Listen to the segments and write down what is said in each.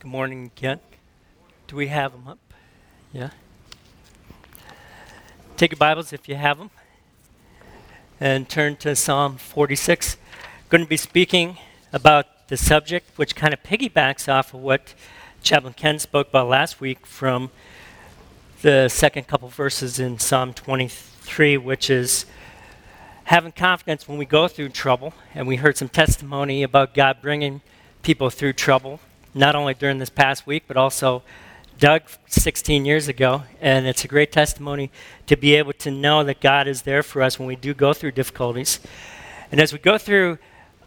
Good morning again. Do we have them up? Yeah. Take your Bibles if you have them and turn to Psalm 46. Going to be speaking about the subject, which kind of piggybacks off of what Chaplain Ken spoke about last week from the second couple verses in Psalm 23, which is having confidence when we go through trouble. And we heard some testimony about God bringing people through trouble, not only during this past week, but also Doug 16 years ago. And it's a great testimony to be able to know that God is there for us when we do go through difficulties. And as we go through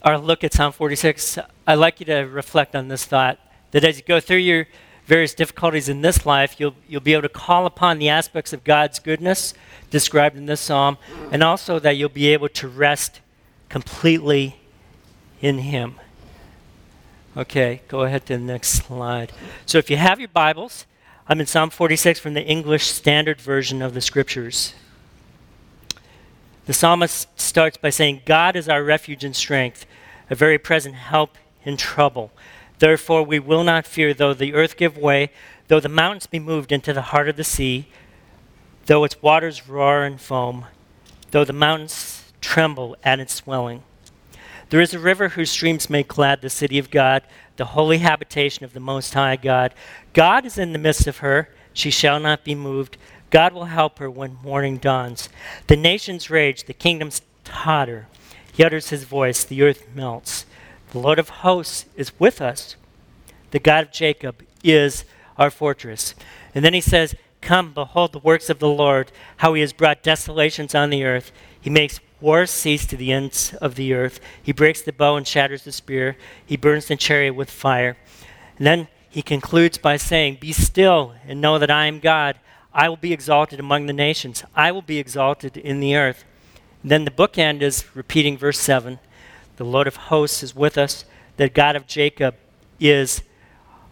our look at Psalm 46, I'd like you to reflect on this thought that as you go through your various difficulties in this life, you'll, you'll be able to call upon the aspects of God's goodness described in this psalm, and also that you'll be able to rest completely in Him. Okay, go ahead to the next slide. So if you have your Bibles, I'm in Psalm 46 from the English Standard Version of the Scriptures. The psalmist starts by saying, God is our refuge and strength, a very present help in trouble. Therefore, we will not fear, though the earth give way, though the mountains be moved into the heart of the sea, though its waters roar and foam, though the mountains tremble at its swelling. There is a river whose streams make glad the city of God, the holy habitation of the Most High God. God is in the midst of her, she shall not be moved. God will help her when morning dawns. The nations rage, the kingdoms totter. He utters his voice, the earth melts. The Lord of hosts is with us. The God of Jacob is our fortress. And then he says, Come, behold the works of the Lord, how he has brought desolations on the earth. He makes wars cease to the ends of the earth. He breaks the bow and shatters the spear. He burns the chariot with fire. And then he concludes by saying, Be still and know that I am God. I will be exalted among the nations. I will be exalted in the earth. And then the bookend is repeating verse 7 the Lord of hosts is with us. The God of Jacob is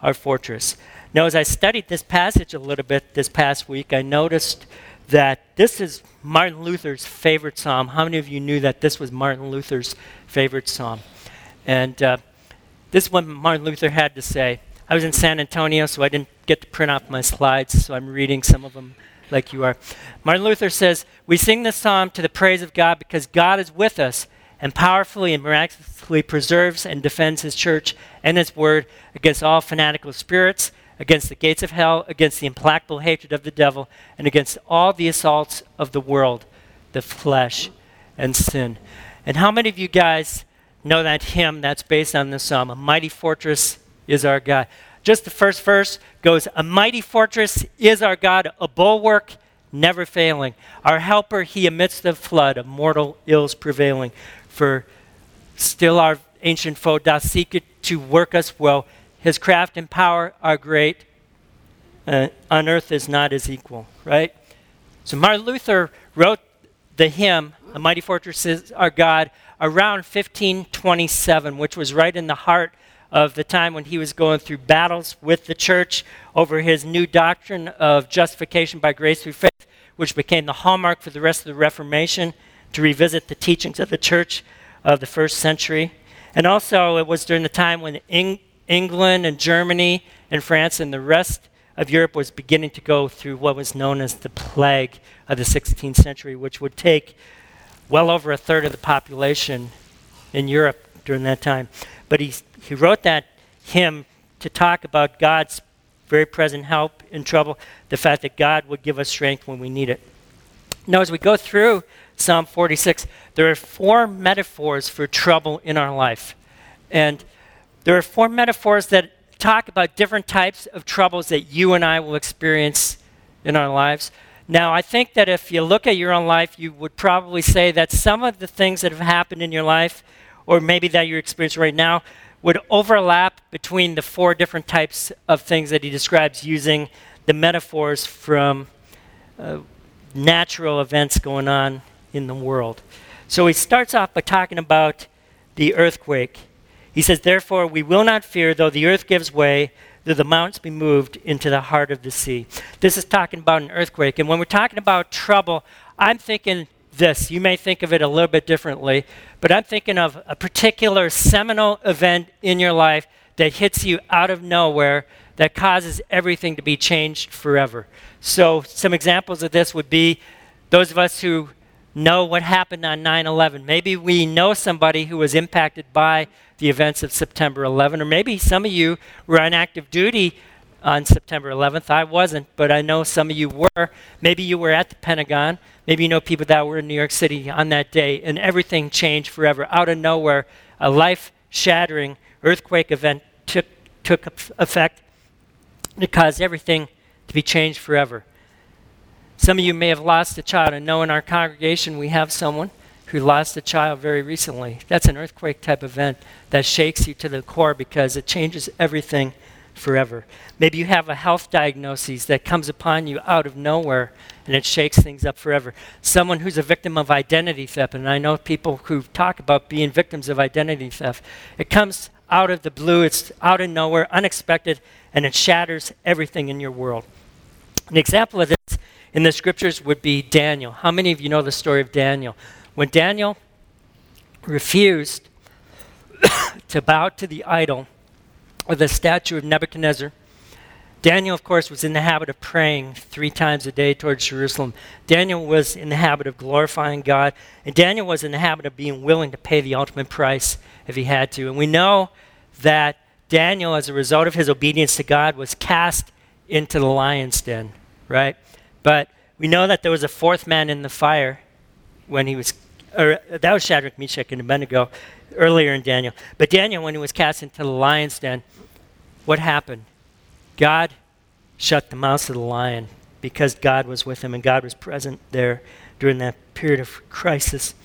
our fortress. Now, as I studied this passage a little bit this past week, I noticed that this is Martin Luther's favorite psalm. How many of you knew that this was Martin Luther's favorite psalm? And uh, this is what Martin Luther had to say. I was in San Antonio, so I didn't get to print off my slides, so I'm reading some of them like you are. Martin Luther says, We sing this psalm to the praise of God because God is with us and powerfully and miraculously preserves and defends his church and his word against all fanatical spirits, against the gates of hell, against the implacable hatred of the devil, and against all the assaults of the world, the flesh, and sin. And how many of you guys know that hymn that's based on this psalm? A mighty fortress is our God. Just the first verse goes, A mighty fortress is our God, a bulwark never failing. Our helper, he amidst the flood of mortal ills prevailing for still our ancient foe doth seek it to work us well. His craft and power are great. Uh, on earth is not his equal, right? So Martin Luther wrote the hymn, A Mighty Fortress is Our God, around 1527, which was right in the heart of the time when he was going through battles with the church over his new doctrine of justification by grace through faith, which became the hallmark for the rest of the Reformation to revisit the teachings of the church of the first century. And also, it was during the time when England and Germany and France and the rest of Europe was beginning to go through what was known as the plague of the 16th century, which would take well over a third of the population in Europe during that time. But he, he wrote that hymn to talk about God's very present help in trouble, the fact that God would give us strength when we need it. Now, as we go through Psalm 46, there are four metaphors for trouble in our life. And there are four metaphors that talk about different types of troubles that you and I will experience in our lives. Now, I think that if you look at your own life, you would probably say that some of the things that have happened in your life, or maybe that you're experiencing right now, would overlap between the four different types of things that he describes using the metaphors from uh, natural events going on in the world. So he starts off by talking about the earthquake. He says, Therefore, we will not fear, though the earth gives way, though the mountains be moved into the heart of the sea. This is talking about an earthquake. And when we're talking about trouble, I'm thinking this. You may think of it a little bit differently, but I'm thinking of a particular seminal event in your life that hits you out of nowhere that causes everything to be changed forever. So, some examples of this would be those of us who know what happened on 9 11. Maybe we know somebody who was impacted by the events of September 11, or maybe some of you were on active duty on September 11th. I wasn't, but I know some of you were. Maybe you were at the Pentagon. Maybe you know people that were in New York City on that day, and everything changed forever. Out of nowhere, a life shattering earthquake event took, took effect. It caused everything to be changed forever. Some of you may have lost a child. I know in our congregation we have someone who lost a child very recently. That's an earthquake type event that shakes you to the core because it changes everything forever. Maybe you have a health diagnosis that comes upon you out of nowhere and it shakes things up forever. Someone who's a victim of identity theft, and I know people who talk about being victims of identity theft. It comes out of the blue, it's out of nowhere, unexpected, and it shatters everything in your world. An example of this in the scriptures would be Daniel. How many of you know the story of Daniel? When Daniel refused to bow to the idol or the statue of Nebuchadnezzar, Daniel, of course, was in the habit of praying three times a day towards Jerusalem. Daniel was in the habit of glorifying God, and Daniel was in the habit of being willing to pay the ultimate price if he had to. And we know that Daniel, as a result of his obedience to God, was cast into the lion's den, right? But we know that there was a fourth man in the fire when he was, or that was Shadrach, Meshach, and Abednego earlier in Daniel. But Daniel, when he was cast into the lion's den, what happened? God shut the mouth of the lion because God was with him and God was present there during that period of crisis.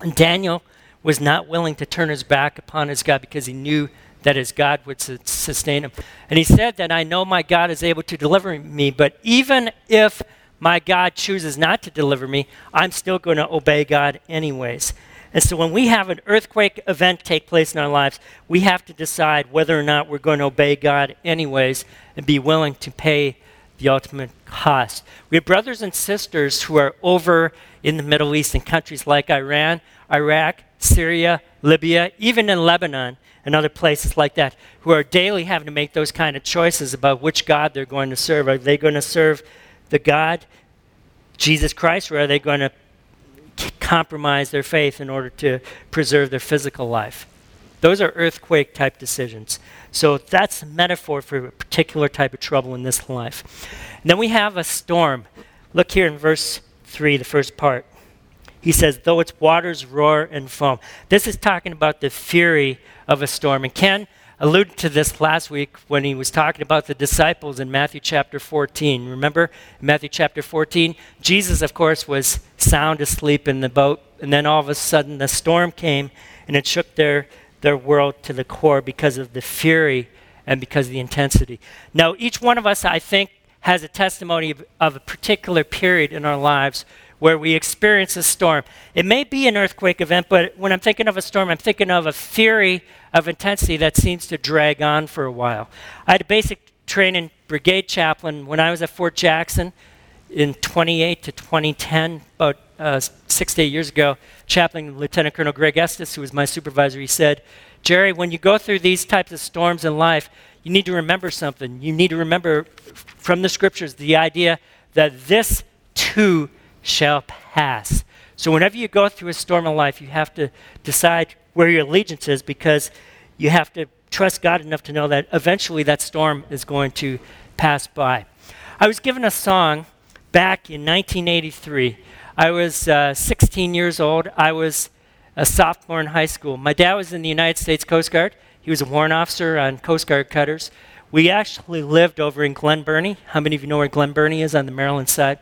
And Daniel was not willing to turn his back upon his God because he knew that his God would su- sustain him. And he said that I know my God is able to deliver me, but even if my God chooses not to deliver me, I'm still going to obey God anyways. And so when we have an earthquake event take place in our lives, we have to decide whether or not we're going to obey God anyways and be willing to pay the ultimate cost. We have brothers and sisters who are over in the Middle East in countries like Iran, Iraq, Syria, Libya, even in Lebanon and other places like that, who are daily having to make those kind of choices about which God they're going to serve. Are they going to serve the God, Jesus Christ, or are they going to compromise their faith in order to preserve their physical life? Those are earthquake type decisions. So that's a metaphor for a particular type of trouble in this life. And then we have a storm. Look here in verse 3, the first part. He says, though its waters roar and foam. This is talking about the fury of a storm. And Ken alluded to this last week when he was talking about the disciples in Matthew chapter 14. Remember, Matthew chapter 14? Jesus, of course, was sound asleep in the boat, and then all of a sudden the storm came and it shook their, their world to the core because of the fury and because of the intensity. Now, each one of us, I think, has a testimony of, of a particular period in our lives where we experience a storm. It may be an earthquake event, but when I'm thinking of a storm, I'm thinking of a fury of intensity that seems to drag on for a while. I had a basic training brigade chaplain when I was at Fort Jackson in 28 to 2010, about uh, six to eight years ago. Chaplain Lieutenant Colonel Greg Estes, who was my supervisor, he said, Jerry, when you go through these types of storms in life, you need to remember something. You need to remember from the scriptures the idea that this too shall pass. So, whenever you go through a storm of life, you have to decide where your allegiance is because you have to trust God enough to know that eventually that storm is going to pass by. I was given a song back in 1983. I was uh, 16 years old. I was a sophomore in high school. My dad was in the United States Coast Guard. He was a warrant officer on Coast Guard cutters. We actually lived over in Glen Burnie. How many of you know where Glen Burnie is on the Maryland side?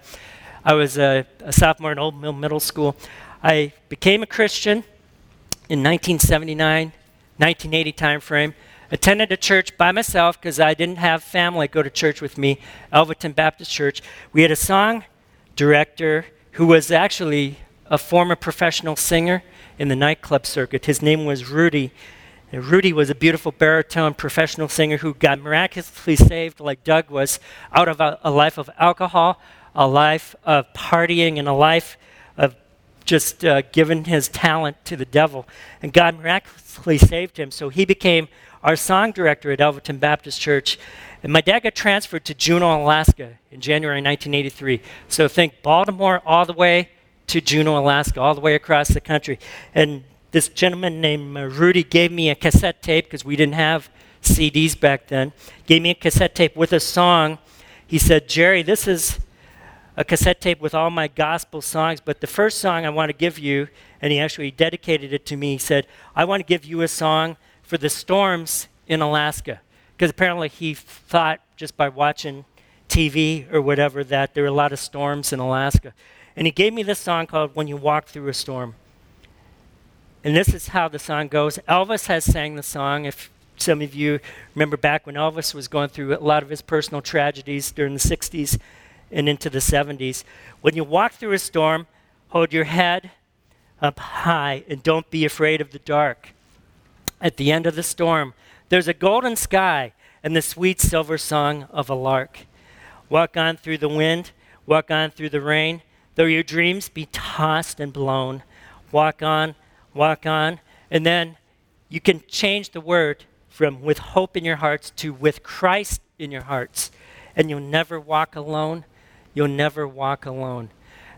I was a, a sophomore in Old Mill Middle School. I became a Christian in 1979, 1980 timeframe. Attended a church by myself because I didn't have family go to church with me, Elvaton Baptist Church. We had a song director who was actually a former professional singer in the nightclub circuit. His name was Rudy. And Rudy was a beautiful baritone professional singer who got miraculously saved, like Doug was, out of a, a life of alcohol, a life of partying and a life of just uh, giving his talent to the devil. And God miraculously saved him. So he became our song director at Elvaton Baptist Church. And my dad got transferred to Juneau, Alaska in January 1983. So think Baltimore all the way to Juneau, Alaska, all the way across the country. And this gentleman named uh, Rudy gave me a cassette tape because we didn't have CDs back then. Gave me a cassette tape with a song. He said, Jerry, this is a cassette tape with all my gospel songs, but the first song I want to give you, and he actually dedicated it to me, he said, I want to give you a song for the storms in Alaska. Because apparently he thought just by watching TV or whatever that there were a lot of storms in Alaska. And he gave me this song called When You Walk Through a Storm. And this is how the song goes. Elvis has sang the song. If some of you remember back when Elvis was going through a lot of his personal tragedies during the 60s and into the 70s, when you walk through a storm, hold your head up high and don't be afraid of the dark. At the end of the storm, there's a golden sky and the sweet silver song of a lark. Walk on through the wind, walk on through the rain, though your dreams be tossed and blown. Walk on, walk on, and then you can change the word from with hope in your hearts to with Christ in your hearts. And you'll never walk alone. You'll never walk alone.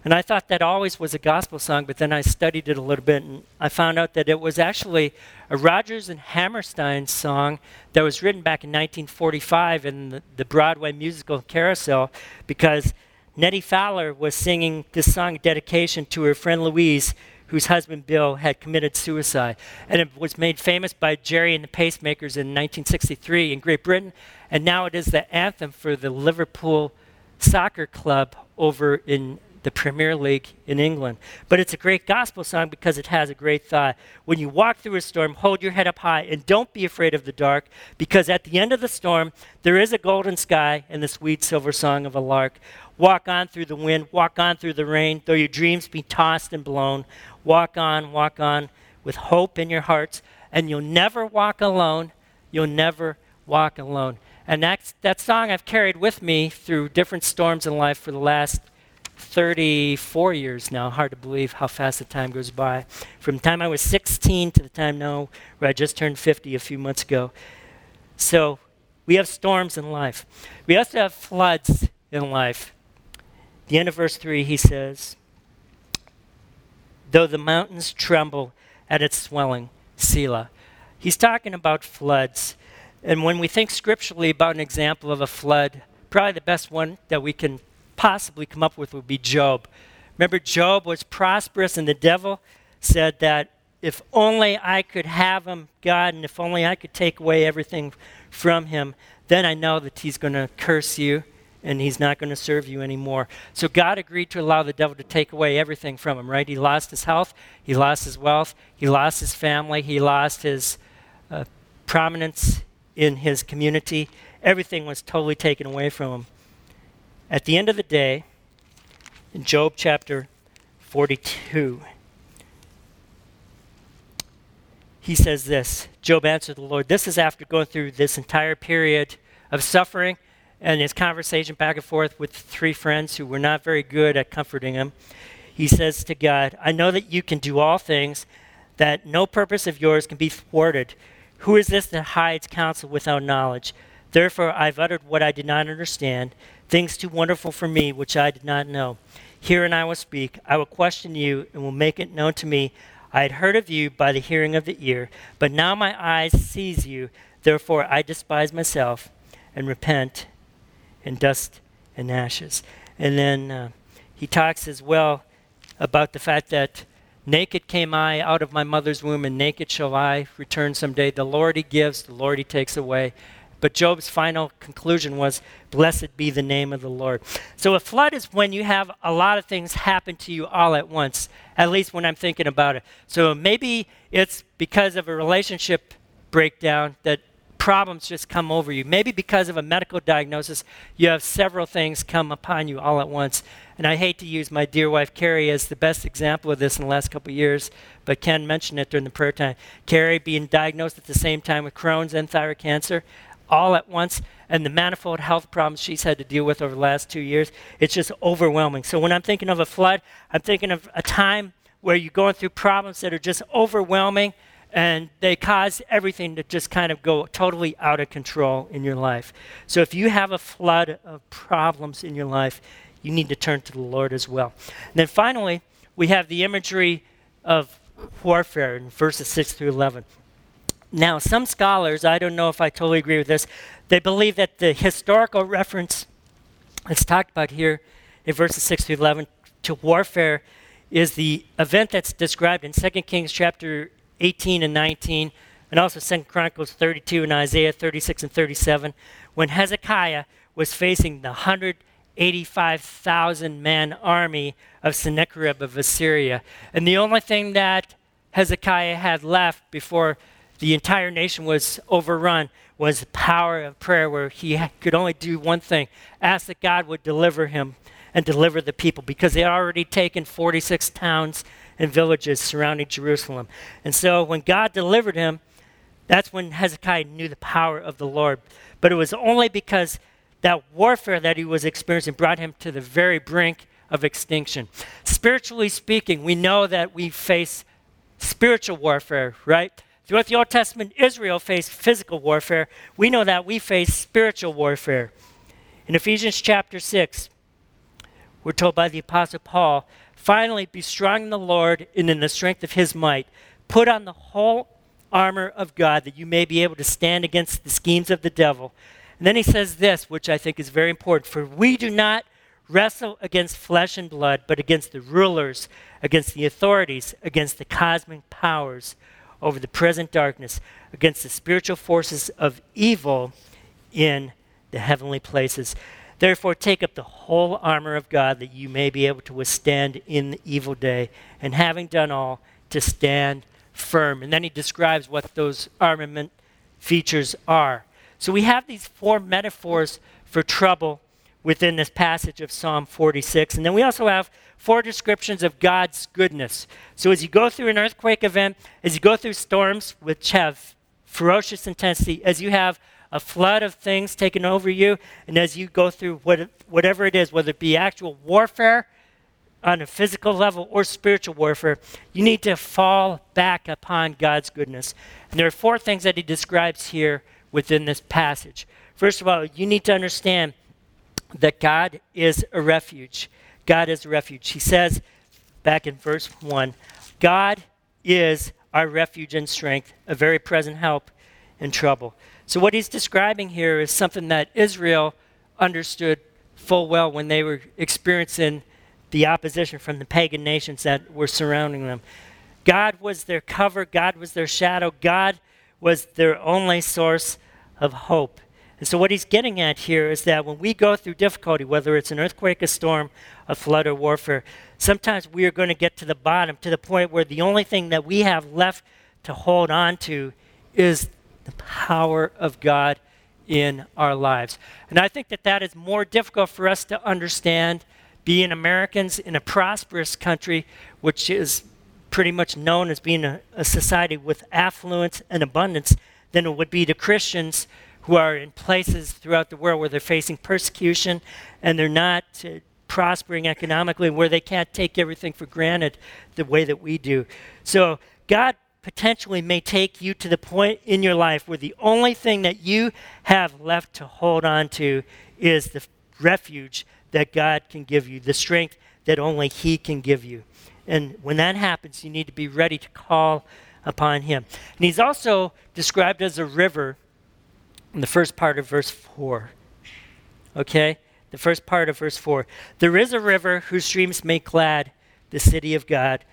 And I thought that always was a gospel song, but then I studied it a little bit and I found out that it was actually a Rodgers and Hammerstein song that was written back in 1945 in the, the Broadway musical Carousel because Nettie Fowler was singing this song dedication to her friend Louise, whose husband Bill had committed suicide. And it was made famous by Gerry and the Pacemakers in 1963 in Great Britain, and now it is the anthem for the Liverpool Soccer Club over in the Premier League in England. But it's a great gospel song because it has a great thought. When you walk through a storm, hold your head up high and don't be afraid of the dark because at the end of the storm, there is a golden sky and the sweet silver song of a lark. Walk on through the wind, walk on through the rain, though your dreams be tossed and blown. Walk on, walk on with hope in your hearts, and you'll never walk alone. You'll never walk alone. And that's, that song I've carried with me through different storms in life for the last 34 years now. Hard to believe how fast the time goes by. From the time I was 16 to the time now where I just turned 50 a few months ago. So we have storms in life. We also have floods in life. The end of verse 3, he says, Though the mountains tremble at its swelling, Selah. He's talking about floods. And when we think scripturally about an example of a flood, probably the best one that we can possibly come up with would be Job. Remember, Job was prosperous, and the devil said that if only I could have him, God, and if only I could take away everything from him, then I know that he's going to curse you and he's not going to serve you anymore. So God agreed to allow the devil to take away everything from him, right? He lost his health, he lost his wealth, he lost his family, he lost his uh, prominence in his community. Everything was totally taken away from him. At the end of the day, in Job chapter 42, he says this Job answered the Lord. This is after going through this entire period of suffering and his conversation back and forth with three friends who were not very good at comforting him. He says to God, I know that you can do all things, that no purpose of yours can be thwarted. Who is this that hides counsel without knowledge? Therefore, I've uttered what I did not understand, things too wonderful for me which I did not know. And I will speak. I will question you and will make it known to me. I had heard of you by the hearing of the ear, but now my eyes sees you. Therefore, I despise myself and repent in dust and ashes. And then uh, he talks as well about the fact that naked came I out of my mother's womb, and naked shall I return someday. The Lord he gives, the Lord he takes away. But Job's final conclusion was, Blessed be the name of the Lord. So a flood is when you have a lot of things happen to you all at once, at least when I'm thinking about it. So maybe it's because of a relationship breakdown that problems just come over you. Maybe because of a medical diagnosis, you have several things come upon you all at once. And I hate to use my dear wife Carrie as the best example of this in the last couple of years, but Ken mentioned it during the prayer time. Carrie being diagnosed at the same time with Crohn's and thyroid cancer all at once and the manifold health problems she's had to deal with over the last two years, it's just overwhelming. So when I'm thinking of a flood, I'm thinking of a time where you're going through problems that are just overwhelming and they cause everything to just kind of go totally out of control in your life. So if you have a flood of problems in your life, you need to turn to the Lord as well. And then finally, we have the imagery of warfare in verses 6 through 11. Now, some scholars, I don't know if I totally agree with this, they believe that the historical reference that's talked about here in verses 6 through 11 to warfare is the event that's described in 2 Kings chapter 18 and 19, and also 2 Chronicles 32 and Isaiah 36 and 37, when Hezekiah was facing the 185,000 man army of Sennacherib of Assyria. And the only thing that Hezekiah had left before the entire nation was overrun was the power of prayer, where he could only do one thing ask that God would deliver him and deliver the people because they had already taken 46 towns and villages surrounding Jerusalem. And so when God delivered him, that's when Hezekiah knew the power of the Lord. But it was only because that warfare that he was experiencing brought him to the very brink of extinction. Spiritually speaking, we know that we face spiritual warfare, right? Throughout the Old Testament, Israel faced physical warfare. We know that we face spiritual warfare. In Ephesians chapter 6, we're told by the Apostle Paul Finally, be strong in the Lord and in the strength of his might. Put on the whole armor of God that you may be able to stand against the schemes of the devil. And then he says this, which I think is very important For we do not wrestle against flesh and blood, but against the rulers, against the authorities, against the cosmic powers over the present darkness, against the spiritual forces of evil in the heavenly places. Therefore, take up the whole armor of God that you may be able to withstand in the evil day, and having done all, to stand firm. And then he describes what those armament features are. So we have these four metaphors for trouble within this passage of Psalm 46. And then we also have four descriptions of God's goodness. So as you go through an earthquake event, as you go through storms which have ferocious intensity, as you have a flood of things taken over you. And as you go through what, whatever it is, whether it be actual warfare on a physical level or spiritual warfare, you need to fall back upon God's goodness. And there are four things that he describes here within this passage. First of all, you need to understand that God is a refuge. God is a refuge. He says back in verse 1 God is our refuge and strength, a very present help in trouble. So, what he's describing here is something that Israel understood full well when they were experiencing the opposition from the pagan nations that were surrounding them. God was their cover, God was their shadow, God was their only source of hope. And so, what he's getting at here is that when we go through difficulty, whether it's an earthquake, a storm, a flood, or warfare, sometimes we are going to get to the bottom, to the point where the only thing that we have left to hold on to is the power of God in our lives. And I think that that is more difficult for us to understand being Americans in a prosperous country, which is pretty much known as being a, a society with affluence and abundance, than it would be to Christians who are in places throughout the world where they're facing persecution and they're not uh, prospering economically, where they can't take everything for granted the way that we do. So God potentially may take you to the point in your life where the only thing that you have left to hold on to is the refuge that God can give you, the strength that only He can give you. And when that happens, you need to be ready to call upon Him. And He's also described as a river in the first part of verse 4. Okay? The first part of verse 4. There is a river whose streams make glad the city of God,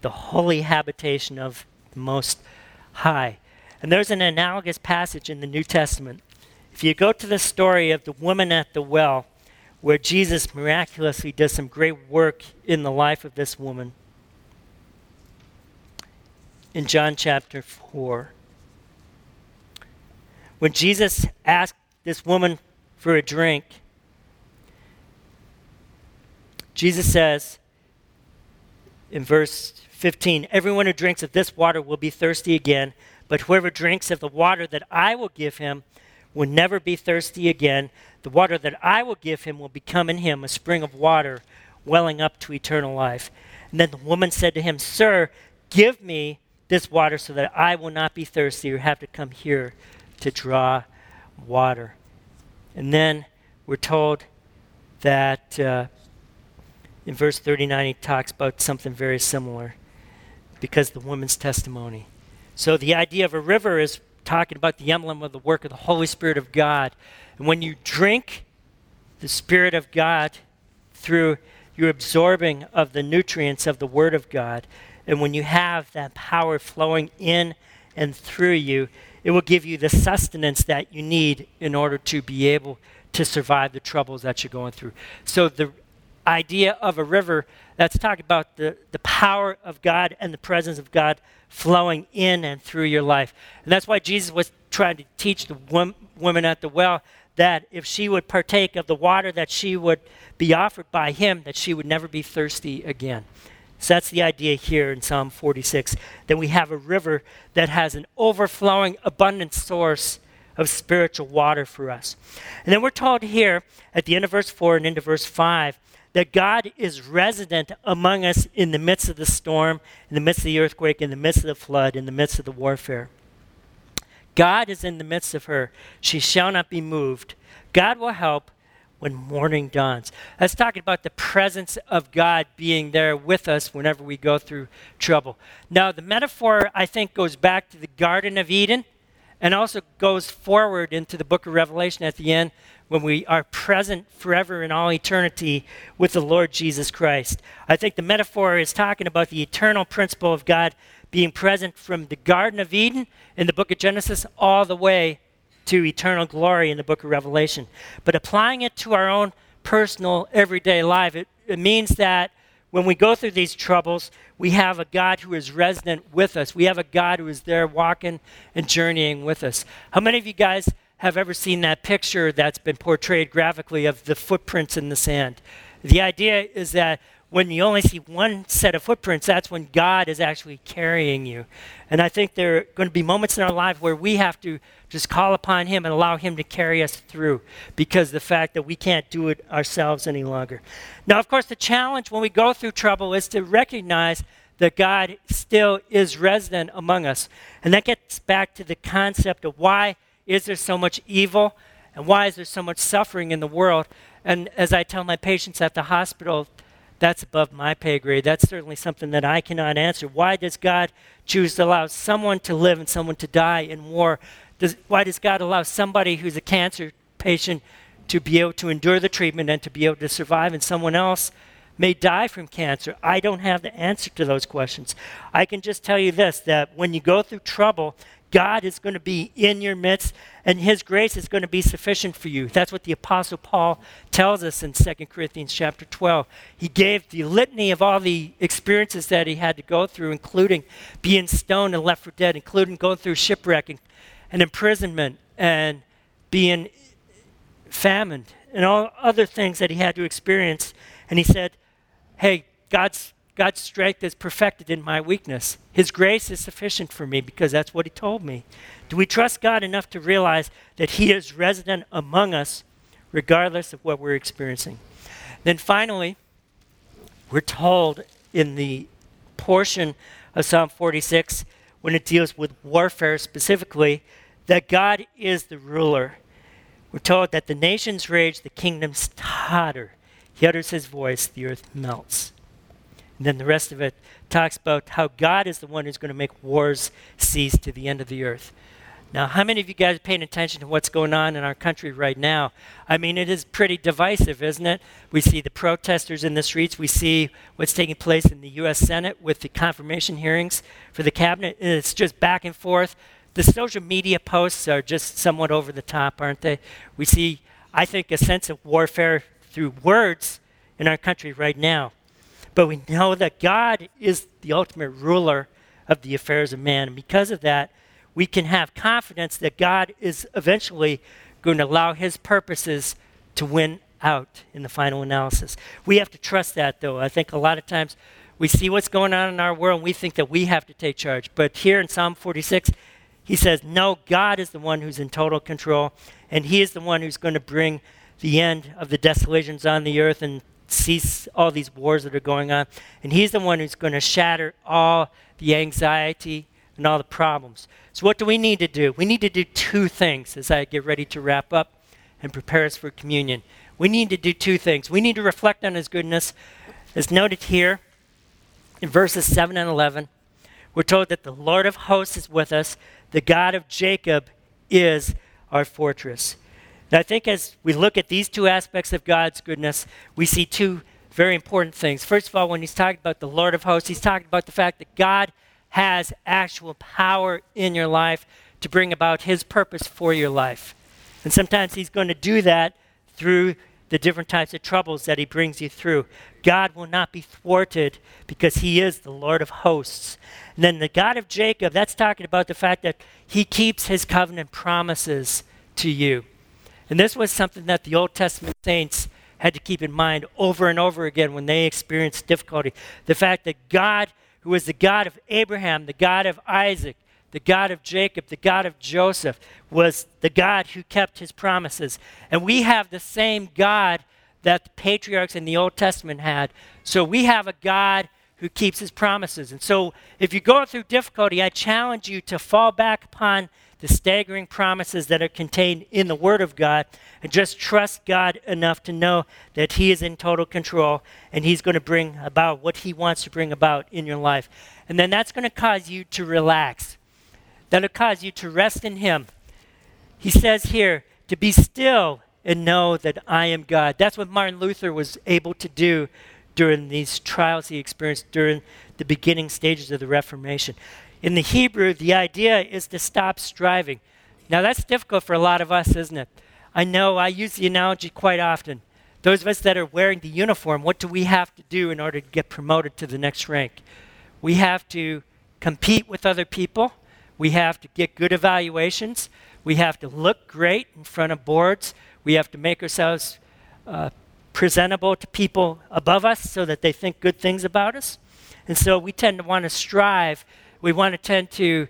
the holy habitation of the most high. And there's an analogous passage in the New Testament. If you go to the story of the woman at the well, where Jesus miraculously does some great work in the life of this woman, in John chapter 4, when Jesus asked this woman for a drink, Jesus says in verse 15 Everyone who drinks of this water will be thirsty again, but whoever drinks of the water that I will give him will never be thirsty again. The water that I will give him will become in him a spring of water welling up to eternal life. And then the woman said to him, Sir, give me this water so that I will not be thirsty or have to come here to draw water. And then we're told that uh, in verse 39 he talks about something very similar because the woman's testimony. So the idea of a river is talking about the emblem of the work of the Holy Spirit of God. And when you drink the Spirit of God through your absorbing of the nutrients of the Word of God, and when you have that power flowing in and through you, it will give you the sustenance that you need in order to be able to survive the troubles that you're going through. So the idea of a river that's talking about the, the power of God and the presence of God flowing in and through your life. And that's why Jesus was trying to teach the wom- woman at the well that if she would partake of the water that she would be offered by him, that she would never be thirsty again. So that's the idea here in Psalm 46 that we have a river that has an overflowing, abundant source of spiritual water for us. And then we're told here at the end of verse 4 and into verse 5 that God is resident among us in the midst of the storm, in the midst of the earthquake, in the midst of the flood, in the midst of the warfare. God is in the midst of her. She shall not be moved. God will help when morning dawns. That's talking about the presence of God being there with us whenever we go through trouble. Now, the metaphor, I think, goes back to the Garden of Eden and also goes forward into the book of Revelation at the end when we are present forever in all eternity with the Lord Jesus Christ. I think the metaphor is talking about the eternal principle of God being present from the Garden of Eden in the book of Genesis all the way to eternal glory in the book of Revelation. But applying it to our own personal everyday life, it, it means that when we go through these troubles, we have a God who is resident with us. We have a God who is there walking and journeying with us. How many of you guys have ever seen that picture that's been portrayed graphically of the footprints in the sand. The idea is that when you only see one set of footprints, that's when God is actually carrying you. And I think there are going to be moments in our life where we have to just call upon Him and allow Him to carry us through because the fact that we can't do it ourselves any longer. Now, of course, the challenge when we go through trouble is to recognize that God still is resident among us. And that gets back to the concept of why is there so much evil? And why is there so much suffering in the world? And as I tell my patients at the hospital, that's above my pay grade. That's certainly something that I cannot answer. Why does God choose to allow someone to live and someone to die in war? Does, why does God allow somebody who's a cancer patient to be able to endure the treatment and to be able to survive, and someone else may die from cancer? I don't have the answer to those questions. I can just tell you this that when you go through trouble, God is going to be in your midst, and His grace is going to be sufficient for you. That's what the Apostle Paul tells us in 2 Corinthians chapter 12. He gave the litany of all the experiences that he had to go through, including being stoned and left for dead, including going through shipwreck and, and imprisonment and being famined and all other things that he had to experience. And he said, Hey, God's God's strength is perfected in my weakness. His grace is sufficient for me because that's what He told me. Do we trust God enough to realize that He is resident among us regardless of what we're experiencing? Then finally, we're told in the portion of Psalm 46, when it deals with warfare specifically, that God is the ruler. We're told that the nations rage, the kingdoms totter. He utters his voice, the earth melts. And then the rest of it talks about how God is the one who's going to make wars cease to the end of the earth. Now, how many of you guys are paying attention to what's going on in our country right now? I mean, it is pretty divisive, isn't it? We see the protesters in the streets. We see what's taking place in the U.S. Senate with the confirmation hearings for the cabinet. It's just back and forth. The social media posts are just somewhat over the top, aren't they? We see, I think, a sense of warfare through words in our country right now. But we know that God is the ultimate ruler of the affairs of man. And because of that, we can have confidence that God is eventually going to allow his purposes to win out in the final analysis. We have to trust that, though. I think a lot of times we see what's going on in our world and we think that we have to take charge. But here in Psalm 46, he says, No, God is the one who's in total control, and he is the one who's going to bring the end of the desolations on the earth and cease all these wars that are going on. And he's the one who's going to shatter all the anxiety, and all the problems. So, what do we need to do? We need to do two things as I get ready to wrap up and prepare us for communion. We need to do two things. We need to reflect on His goodness, as noted here in verses 7 and 11. We're told that the Lord of hosts is with us, the God of Jacob is our fortress. And I think as we look at these two aspects of God's goodness, we see two very important things. First of all, when he's talking about the Lord of hosts, he's talking about the fact that God has actual power in your life to bring about his purpose for your life. And sometimes he's going to do that through the different types of troubles that he brings you through. God will not be thwarted because he is the Lord of hosts. And then the God of Jacob, that's talking about the fact that he keeps his covenant promises to you. And this was something that the Old Testament saints had to keep in mind over and over again when they experienced difficulty. The fact that God, who was the God of Abraham, the God of Isaac, the God of Jacob, the God of Joseph, was the God who kept his promises. And we have the same God that the patriarchs in the Old Testament had. So we have a God who keeps his promises. And so if you go through difficulty, I challenge you to fall back upon the staggering promises that are contained in the Word of God and just trust God enough to know that He is in total control and He's going to bring about what He wants to bring about in your life. And then that's going to cause you to relax. That'll cause you to rest in Him. He says here, to be still and know that I am God. That's what Martin Luther was able to do during these trials he experienced during the beginning stages of the Reformation. In the Hebrew, the idea is to stop striving. Now, that's difficult for a lot of us, isn't it? I know I use the analogy quite often. Those of us that are wearing the uniform, what do we have to do in order to get promoted to the next rank? We have to compete with other people. We have to get good evaluations. We have to look great in front of boards. We have to make ourselves uh, presentable to people above us so that they think good things about us. And so we tend to want to strive we want to tend to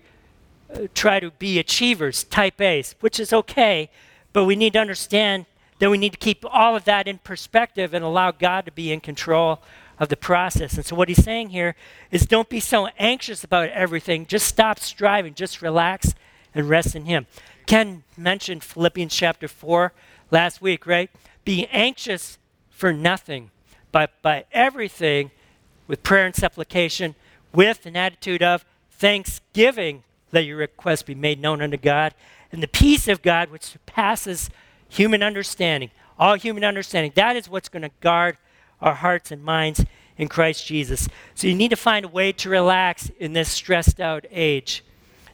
uh, try to be achievers, type A's, which is okay, but we need to understand that we need to keep all of that in perspective and allow God to be in control of the process. And so, what he's saying here is don't be so anxious about everything. Just stop striving, just relax and rest in Him. Ken mentioned Philippians chapter 4 last week, right? Be anxious for nothing, but by everything with prayer and supplication, with an attitude of thanksgiving, let your request be made known unto God. And the peace of God, which surpasses human understanding, all human understanding, that is what's going to guard our hearts and minds in Christ Jesus. So you need to find a way to relax in this stressed out age.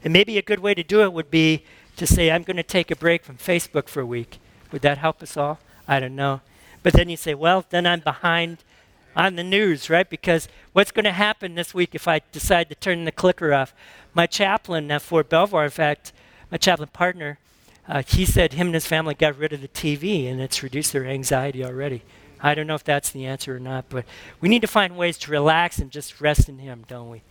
And maybe a good way to do it would be to say, I'm going to take a break from Facebook for a week. Would that help us all? I don't know. But then you say, well, then I'm behind on the news, right? Because what's going to happen this week if I decide to turn the clicker off? My chaplain at Fort Belvoir, in fact, my chaplain partner, uh, he said him and his family got rid of the TV and it's reduced their anxiety already. I don't know if that's the answer or not, but we need to find ways to relax and just rest in Him, don't we?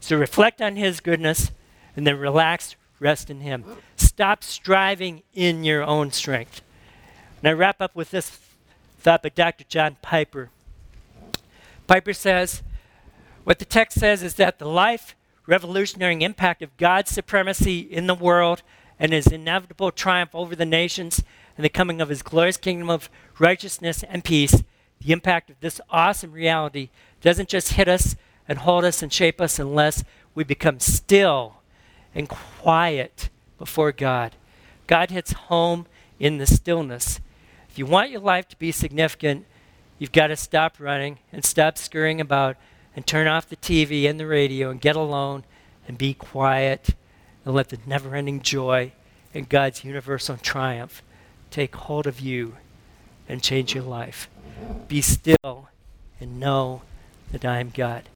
So reflect on His goodness and then relax, rest in Him. Stop striving in your own strength. And I wrap up with this thought by Dr. John Piper. Piper says, what the text says is that the life revolutionary impact of God's supremacy in the world and his inevitable triumph over the nations and the coming of his glorious kingdom of righteousness and peace, the impact of this awesome reality doesn't just hit us and hold us and shape us unless we become still and quiet before God. God hits home in the stillness. If you want your life to be significant, You've got to stop running and stop scurrying about and turn off the TV and the radio and get alone and be quiet and let the never ending joy and God's universal triumph take hold of you and change your life. Be still and know that I am God.